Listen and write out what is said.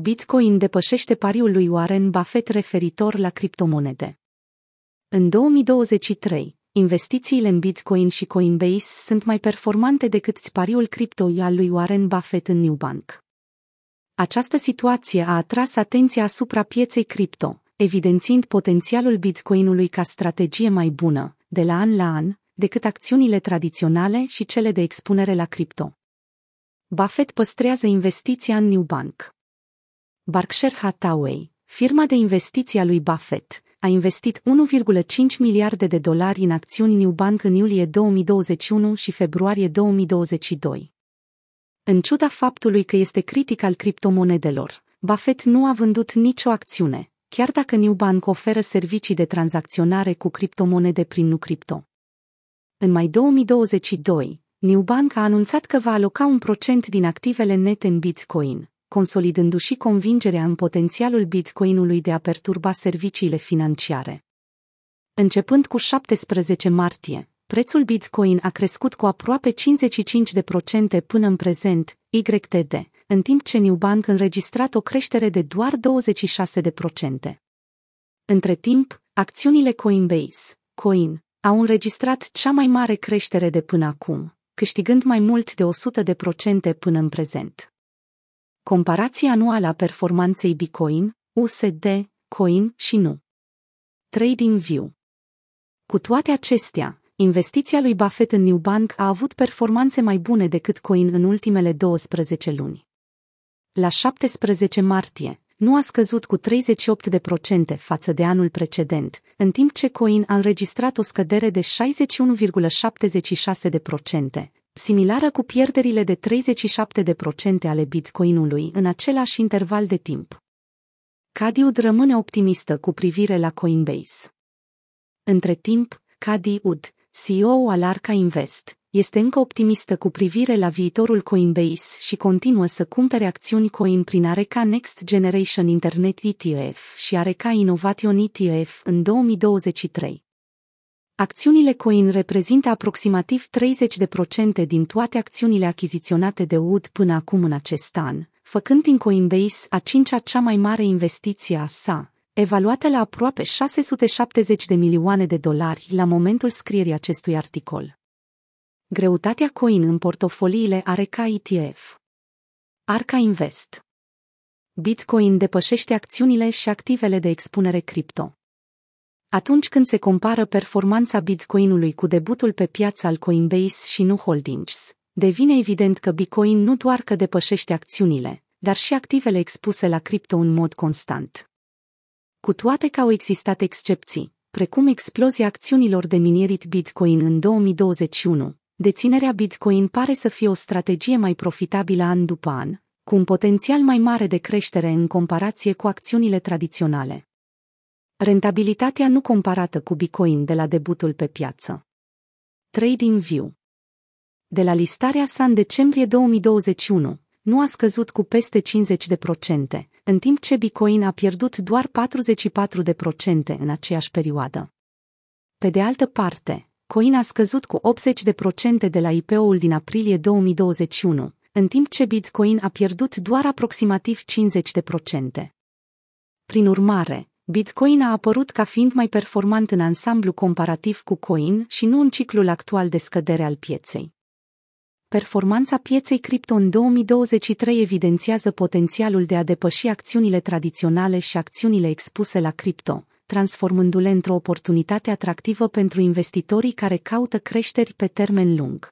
Bitcoin depășește pariul lui Warren Buffett referitor la criptomonede. În 2023, investițiile în Bitcoin și Coinbase sunt mai performante decât pariul cripto al lui Warren Buffett în Newbank. Această situație a atras atenția asupra pieței cripto, evidențiind potențialul Bitcoinului ca strategie mai bună, de la an la an, decât acțiunile tradiționale și cele de expunere la cripto. Buffett păstrează investiția în Newbank. Berkshire Hathaway, firma de investiții a lui Buffett, a investit 1,5 miliarde de dolari în acțiuni Newbank în iulie 2021 și februarie 2022. În ciuda faptului că este critic al criptomonedelor, Buffett nu a vândut nicio acțiune, chiar dacă Newbank oferă servicii de tranzacționare cu criptomonede prin nu cripto. În mai 2022, Newbank a anunțat că va aloca un procent din activele nete în Bitcoin, consolidându-și convingerea în potențialul bitcoinului de a perturba serviciile financiare. Începând cu 17 martie, prețul bitcoin a crescut cu aproape 55% până în prezent, YTD, în timp ce Newbank înregistrat o creștere de doar 26%. Între timp, acțiunile Coinbase, Coin, au înregistrat cea mai mare creștere de până acum, câștigând mai mult de 100% până în prezent. Comparație anuală a performanței Bitcoin, USD, Coin și nu. Trading View Cu toate acestea, investiția lui Buffett în Newbank a avut performanțe mai bune decât Coin în ultimele 12 luni. La 17 martie, nu a scăzut cu 38% față de anul precedent, în timp ce Coin a înregistrat o scădere de 61,76%, similară cu pierderile de 37% ale bitcoinului în același interval de timp. Cadiud rămâne optimistă cu privire la Coinbase. Între timp, Cady Ud, CEO al Arca Invest, este încă optimistă cu privire la viitorul Coinbase și continuă să cumpere acțiuni Coin prin Areca Next Generation Internet ETF și Areca Innovation ETF în 2023. Acțiunile Coin reprezintă aproximativ 30% din toate acțiunile achiziționate de UD până acum în acest an, făcând din Coinbase a cincea cea mai mare investiție a sa, evaluată la aproape 670 de milioane de dolari la momentul scrierii acestui articol. Greutatea Coin în portofoliile Areca ETF Arca Invest Bitcoin depășește acțiunile și activele de expunere cripto. Atunci când se compară performanța Bitcoinului cu debutul pe piața al Coinbase și nu Holdings, devine evident că Bitcoin nu doar că depășește acțiunile, dar și activele expuse la cripto în mod constant. Cu toate că au existat excepții, precum explozia acțiunilor de minierit Bitcoin în 2021, deținerea Bitcoin pare să fie o strategie mai profitabilă an după an, cu un potențial mai mare de creștere în comparație cu acțiunile tradiționale. Rentabilitatea nu comparată cu Bitcoin de la debutul pe piață. Trading View De la listarea sa în decembrie 2021, nu a scăzut cu peste 50%, în timp ce Bitcoin a pierdut doar 44% în aceeași perioadă. Pe de altă parte, Coin a scăzut cu 80% de la IPO-ul din aprilie 2021, în timp ce Bitcoin a pierdut doar aproximativ 50%. Prin urmare, Bitcoin a apărut ca fiind mai performant în ansamblu comparativ cu Coin și nu în ciclul actual de scădere al pieței. Performanța pieței cripto în 2023 evidențiază potențialul de a depăși acțiunile tradiționale și acțiunile expuse la cripto, transformându-le într-o oportunitate atractivă pentru investitorii care caută creșteri pe termen lung.